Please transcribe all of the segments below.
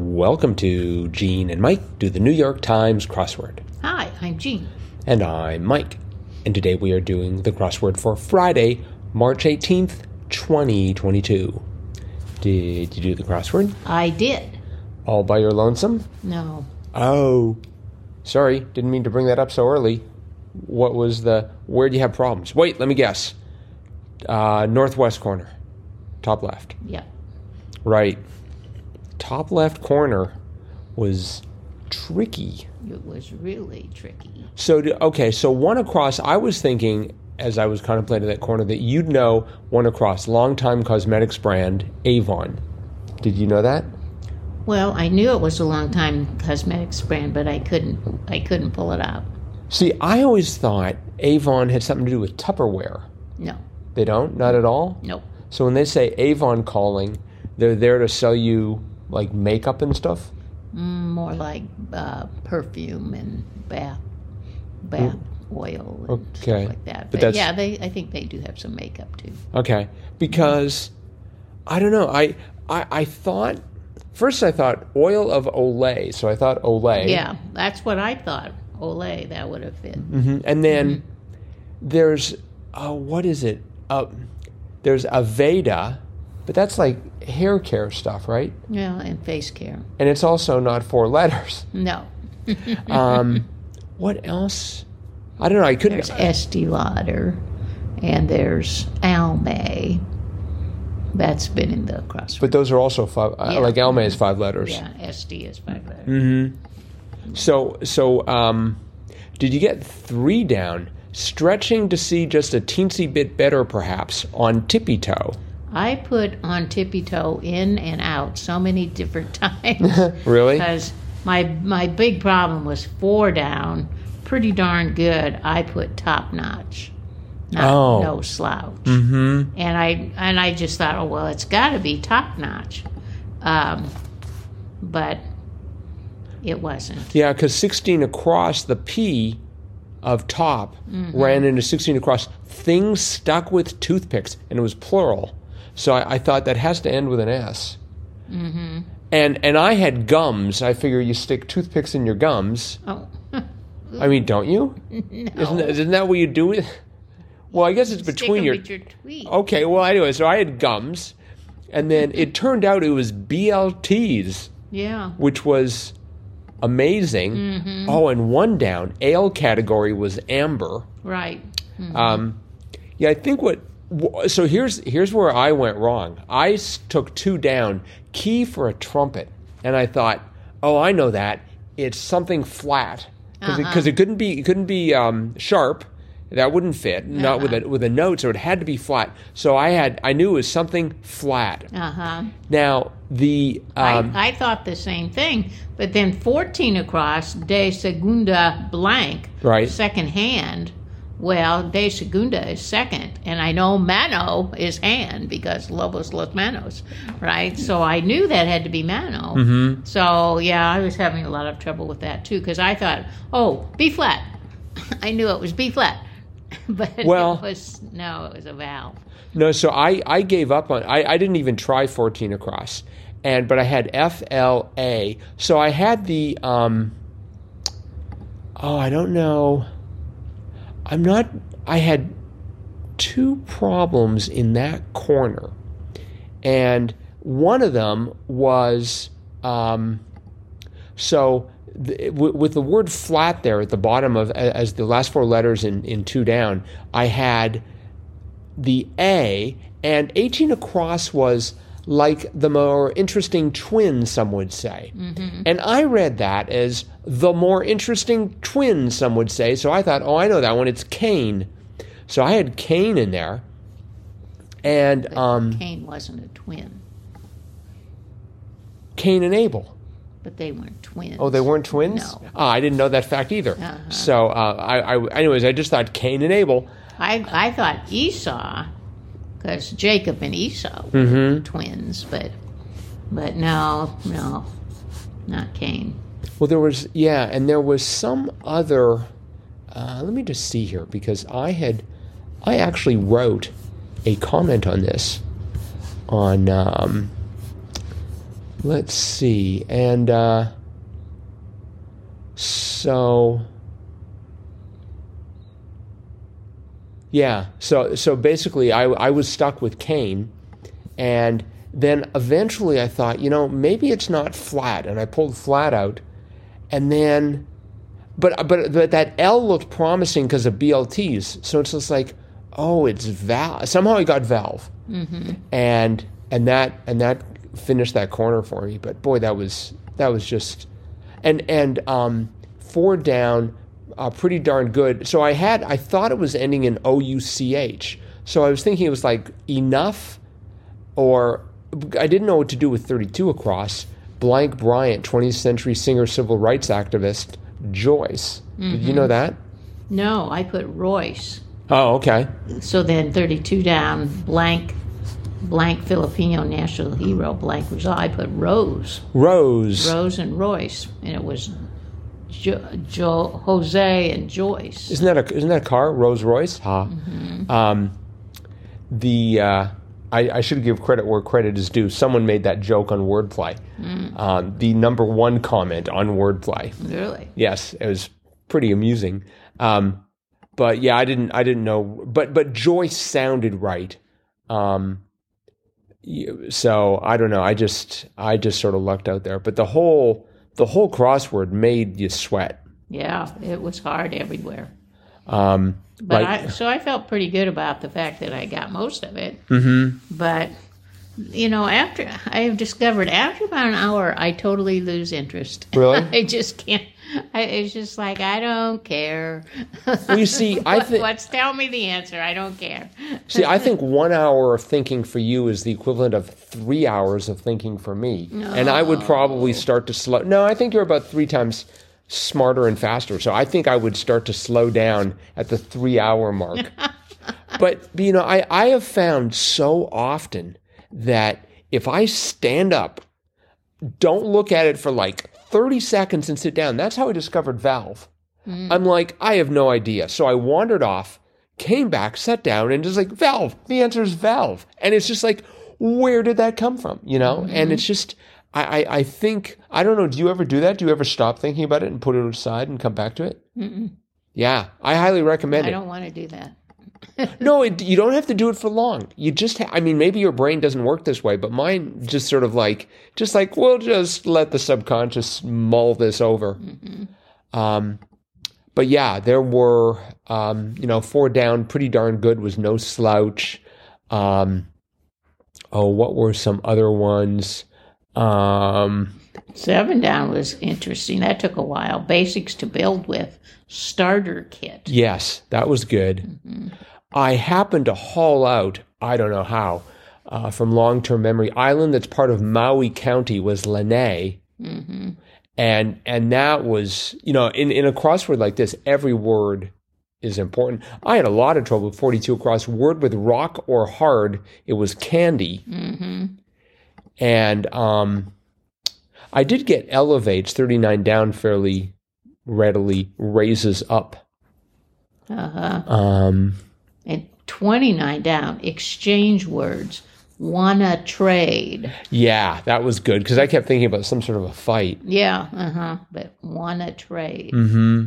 Welcome to Jean and Mike do the New York Times crossword. Hi, I'm Jean. And I'm Mike. And today we are doing the crossword for Friday, March 18th, 2022. Did you do the crossword? I did. All by your lonesome? No. Oh. Sorry, didn't mean to bring that up so early. What was the. Where do you have problems? Wait, let me guess. Uh, northwest corner. Top left. Yeah. Right. Top left corner was tricky. It was really tricky. So, do- okay, so one across, I was thinking as I was contemplating that corner that you'd know one across, longtime cosmetics brand Avon. Did you know that? Well, I knew it was a long time cosmetics brand, but I couldn't I couldn't pull it out. See, I always thought Avon had something to do with Tupperware. No. They don't? Not at all? Nope. So when they say Avon calling, they're there to sell you like makeup and stuff? Mm, more like uh, perfume and bath bath oil and Okay. stuff like that. But But, yeah, they I think they do have some makeup too. Okay, because I don't know. I, I I thought first I thought oil of Olay, so I thought Olay. Yeah, that's what I thought. Olay, that would have fit. hmm And then there's uh, what is it? Uh, there's Aveda, but that's like hair care stuff, right? Yeah, and face care. And it's also not four letters. No. Um, what else? I don't know. I couldn't. There's Estee Lauder, and there's Almay. That's been in the crossword. but those are also five. Uh, like Almay is five letters. yeah, Estee is five letters. Mm-hmm. So so um, did you get three down? Stretching to see just a teensy bit better, perhaps on tippy toe. I put on tippy toe in and out so many different times Really? because my my big problem was four down, pretty darn good. I put top notch, not Oh. no slouch, Mm-hmm. and I and I just thought, oh well, it's got to be top notch, um, but it wasn't. Yeah, because 16 across the P of top ran into 16 across. Things stuck with toothpicks, and it was plural. So I, I thought that has to end with an S. Mm-hmm. And and I had gums. I figure you stick toothpicks in your gums. Oh, I mean, don't you? Isn't, that, isn't that what you do with? Well, I guess it's Stick between your. your tweet. Okay, well, anyway, so I had gums, and then it turned out it was BLTs, Yeah. which was amazing. Mm-hmm. Oh, and one down, ale category was amber. Right. Um, yeah, I think what. So here's here's where I went wrong. I took two down, key for a trumpet, and I thought, oh, I know that it's something flat because Uh-huh. it, couldn't be it couldn't be um, sharp. That wouldn't fit, not with a with a note, so it had to be flat. So I had I knew it was something flat. Uh huh. Now the um, I, I thought the same thing, but then 14 across, de segunda blank, Right. second hand. Well, de segunda is second, and I know mano is hand because lobos los manos, right? So I knew that had to be mano. Mm-hmm. So yeah, I was having a lot of trouble with that too because I thought, oh, B flat. I knew it was B flat, but Well- it was no, it was a vowel. No, so I, I gave up on I, I didn't even try 14 across. And but I had F L A. So I had the um Oh, I don't know. I'm not I had two problems in that corner. And one of them was um so the, with, with the word flat there at the bottom of as the last four letters in in two down, I had the A, and 18 across was like the more interesting twin, some would say. And I read that as the more interesting twin, some would say. So I thought, oh, I know that one. It's Cain. So I had Cain in there. And um, Cain wasn't a twin, Cain and Abel. but they weren't twins. Oh, they weren't twins? No. Ah, I didn't know that fact either. Uh-huh. So, uh, I, I, anyways, I just thought Cain and Abel. I I thought Esau, because Jacob and Esau were Mm-hmm. twins, but but no, no, not Cain. Well, there was, yeah, and there was some other. Uh, let me just see here because I had, I actually wrote a comment on this on um, let's see. And uh, so, yeah. So so basically, I I was stuck with Cain, and then eventually I thought, you know, maybe it's not flat, and I pulled flat out, and then. But, but but that L looked promising because of BLTs, so it's just like, oh, it's valve. Somehow I got valve, and and that and that finished that corner for me. But boy, that was that was just and and um, four down, uh, pretty darn good. So I had I thought it was ending in O U C H. So I was thinking it was like enough, or I didn't know what to do with thirty two across. Blank Bryant, 20th century singer, civil rights activist, Joyce. Did you know that? No, I put Royce. Oh, okay. So then 32 down, blank, blank Filipino national hero, blank Rizal. I put Rose, Rose. Rose and Royce, and it was jo- jo- Jose and Joyce. Isn't that a isn't that a car? Rolls Royce. Ha. Um, the uh, I, I should give credit where credit is due. Someone made that joke on Wordplay. Um, the number one comment on Wordplay. Really? Yes, it was pretty amusing. Um, but yeah, I didn't I didn't know. But but Joyce sounded right. Um, so I don't know. I just I just sort of lucked out there. But the whole the whole crossword made you sweat. Yeah, it was hard everywhere. Um, But like- I, so I felt pretty good about the fact that I got most of it. Mm-hmm. But you know, after I have discovered after about an hour, I totally lose interest. Really? I just can't. I, it's just like I don't care. Well, you see, I think What's tell me the answer? I don't care. see, I think one hour of thinking for you is the equivalent of three hours of thinking for me, and I would probably start to slow. No, I think you're about three times smarter and faster. So I think I would start to slow down at the three hour mark. but you know, I I have found so often that if I stand up, don't look at it for like 30 seconds and sit down. That's how I discovered Valve. Mm. I'm like, I have no idea. So I wandered off, came back, sat down, and just like, Valve. The answer is Valve. And it's just like, where did that come from? You know? Mm-hmm. And it's just, I, I, I think, I don't know, do you ever do that? Do you ever stop thinking about it and put it aside and come back to it? Yeah, I highly recommend I it. I don't want to do that. No, it, you don't have to do it for long. You just, ha- I mean, maybe your brain doesn't work this way, but mine just sort of like, just like, we'll just let the subconscious mull this over. Um, but yeah, there were, um, you know, four down, pretty darn good, was no slouch. Um, oh, what were some other ones? Um, Seven down was interesting. That took a while. Basics to build with. Starter kit. Yes, that was good. I happened to haul out, I don't know how, uh, from long term memory, island that's part of Maui County was Lanai. And and that was, you know, in, in a crossword like this, every word is important. I had a lot of trouble with 42 across. Word with rock or hard, it was candy. And um, I did get elevates 39 down fairly readily, raises up. Uh-huh. Um, And 29 down. Exchange words. Wanna trade. yeah, that was good because I kept thinking about some sort of a fight. Yeah, uh huh. But wanna trade. hmm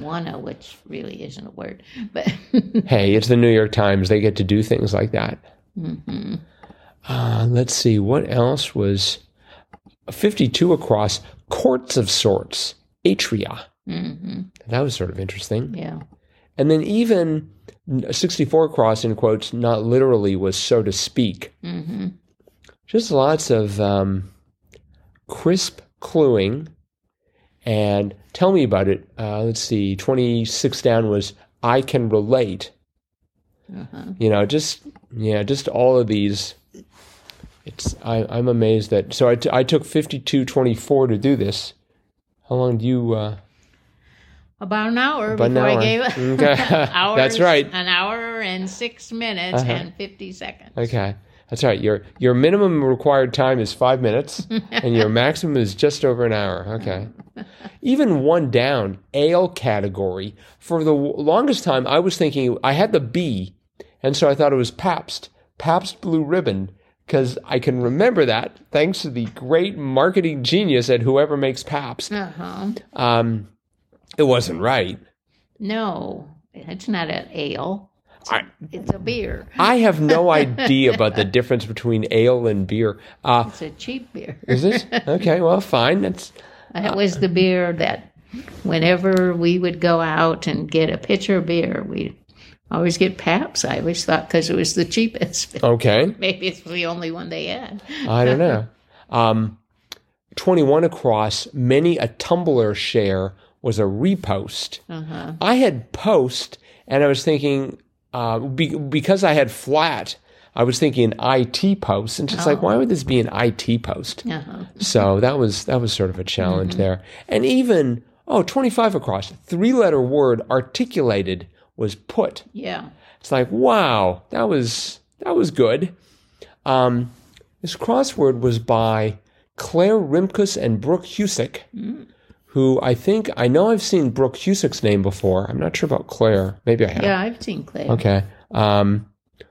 Wanna, which really isn't a word. But Hey, it's the New York Times. They get to do things like that. Uh, let's see. What else was 52 across? Courts of sorts. Atria. hmm That was sort of interesting. yeah. And then even 64 across, in quotes, not literally, was so to speak. hmm Just lots of um, crisp cluing. And tell me about it. Uh, let's see. 26 down was I can relate. Uh-huh. You know, just, yeah, just all of these. It's I, I'm amazed that. So I, t- I took 52.24 to do this. How long do you. Uh, About an hour About an before hour. I gave it. Okay. hours, That's right. An hour and six minutes Uh-huh. and 50 seconds. Okay, that's right. Your your minimum required time is five minutes, and your maximum is just over an hour. Okay. Even one down, ale category. For the w- longest time, I was thinking I had the B, and so I thought it was Pabst, Pabst Blue Ribbon, because I can remember that thanks to the great marketing genius at whoever makes Pabst. Uh huh. Um, it wasn't right. No, it's not an ale. I, It's a beer. I have no idea about the difference between ale and beer. Uh, It's a cheap beer. is it? Okay, well, fine. That's That was the beer that whenever we would go out and get a pitcher of beer, we always get Pabst. I always thought because it was the cheapest. okay. Maybe it's the only one they had. I don't know. Um, 21 across, many a Tumblr share was a repost. Uh-huh. I had post, and I was thinking, uh, be, because I had flat, I was thinking IT post, and just like, why would this be an IT post? Uh-huh. So that was that was sort of a challenge there. And even oh, 25 across, three letter word articulated was put. Yeah. It's like, wow, that was that was good. Um, this crossword was by Claire Rimkus and Brooke Husic, who I think I know I've seen Brooke Husic's name before. I'm not sure about Claire. Maybe I have. Yeah, I've seen Claire. Okay. Um,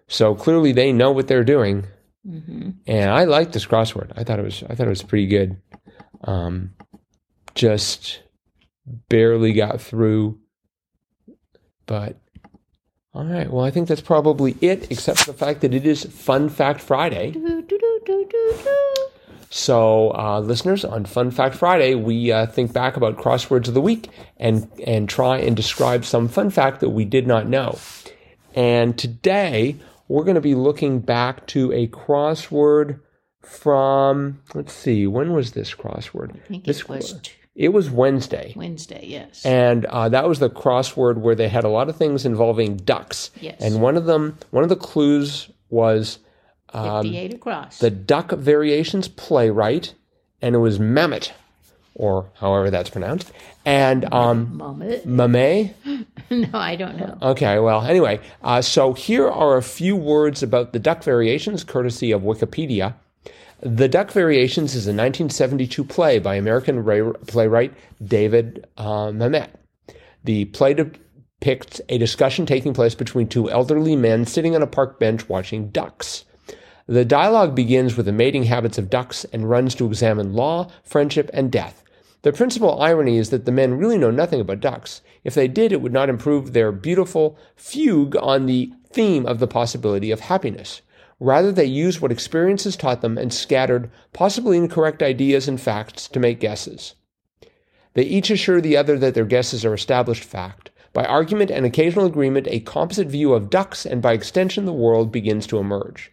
so clearly they know what they're doing, hmm and I liked this crossword. I thought it was I thought it was pretty good. Um, just barely got through, but all right. Well, I think that's probably it, except for the fact that it is Fun Fact Friday. So, uh, listeners, on Fun Fact Friday, we uh, think back about crosswords of the week and and try and describe some fun fact that we did not know. And today, we're going to be looking back to a crossword from. Let's see, when was this crossword? I think This it was It was Wednesday. Wednesday, yes. And uh, that was the crossword where they had a lot of things involving ducks. Yes. And one of them, one of the clues was 58 across. the Duck Variations playwright, and it was Mamet, or however that's pronounced. And um. Mamet. no, I don't know. Okay, well, anyway, uh, so here are a few words about the Duck Variations, courtesy of Wikipedia. The Duck Variations is a 1972 play by American playwright David uh, Mamet. The play depicts a discussion taking place between two elderly men sitting on a park bench watching ducks. The dialogue begins with the mating habits of ducks and runs to examine law, friendship, and death. The principal irony is that the men really know nothing about ducks. If they did, it would not improve their beautiful fugue on the theme of the possibility of happiness. Rather, they used what experience has taught them and scattered possibly incorrect ideas and facts to make guesses. They each assure the other that their guesses are established fact. By argument and occasional agreement, a composite view of ducks and by extension the world begins to emerge.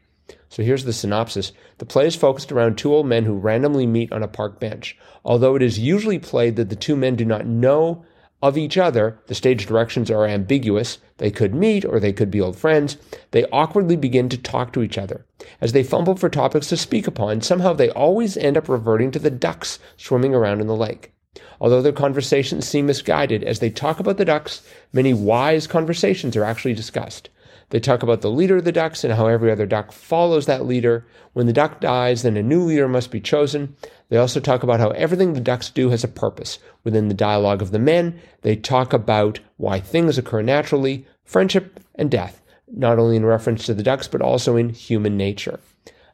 So here's the synopsis. The play is focused around two old men who randomly meet on a park bench. Although it is usually played that the two men do not know of each other, the stage directions are ambiguous. They could meet or they could be old friends. They awkwardly begin to talk to each other. As they fumble for topics to speak upon, somehow they always end up reverting to the ducks swimming around in the lake. Although their conversations seem misguided, as they talk about the ducks, many wise conversations are actually discussed. They talk about the leader of the ducks and how every other duck follows that leader. When the duck dies, then a new leader must be chosen. They also talk about how everything the ducks do has a purpose. Within the dialogue of the men, they talk about why things occur naturally, friendship, and death, not only in reference to the ducks, but also in human nature.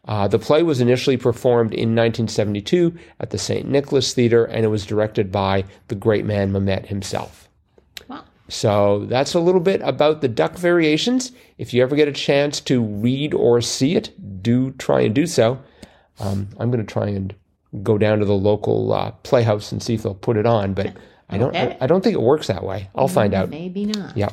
Uh, the play was initially performed in 1972 at the St. Nicholas Theater, and it was directed by the great man Mamet himself. So that's a little bit about the duck variations. If you ever get a chance to read or see it, do try and do so. Um, I'm going to try and go down to the local uh, playhouse and see if they'll put it on, but I don't. I, Okay. I don't think it works that way. I'll find out. maybe not. Yeah.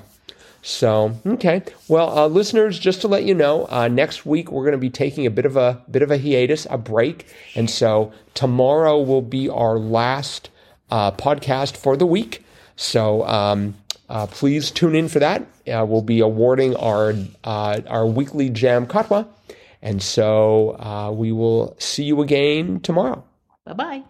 So okay, well, uh, listeners, just to let you know, uh, next week we're going to be taking a bit of a bit of a hiatus, a break, and so tomorrow will be our last uh, podcast for the week. So um, uh, please tune in for that. Uh, we'll be awarding our uh, our weekly Jam Katwa, and so uh, we will see you again tomorrow. Bye bye.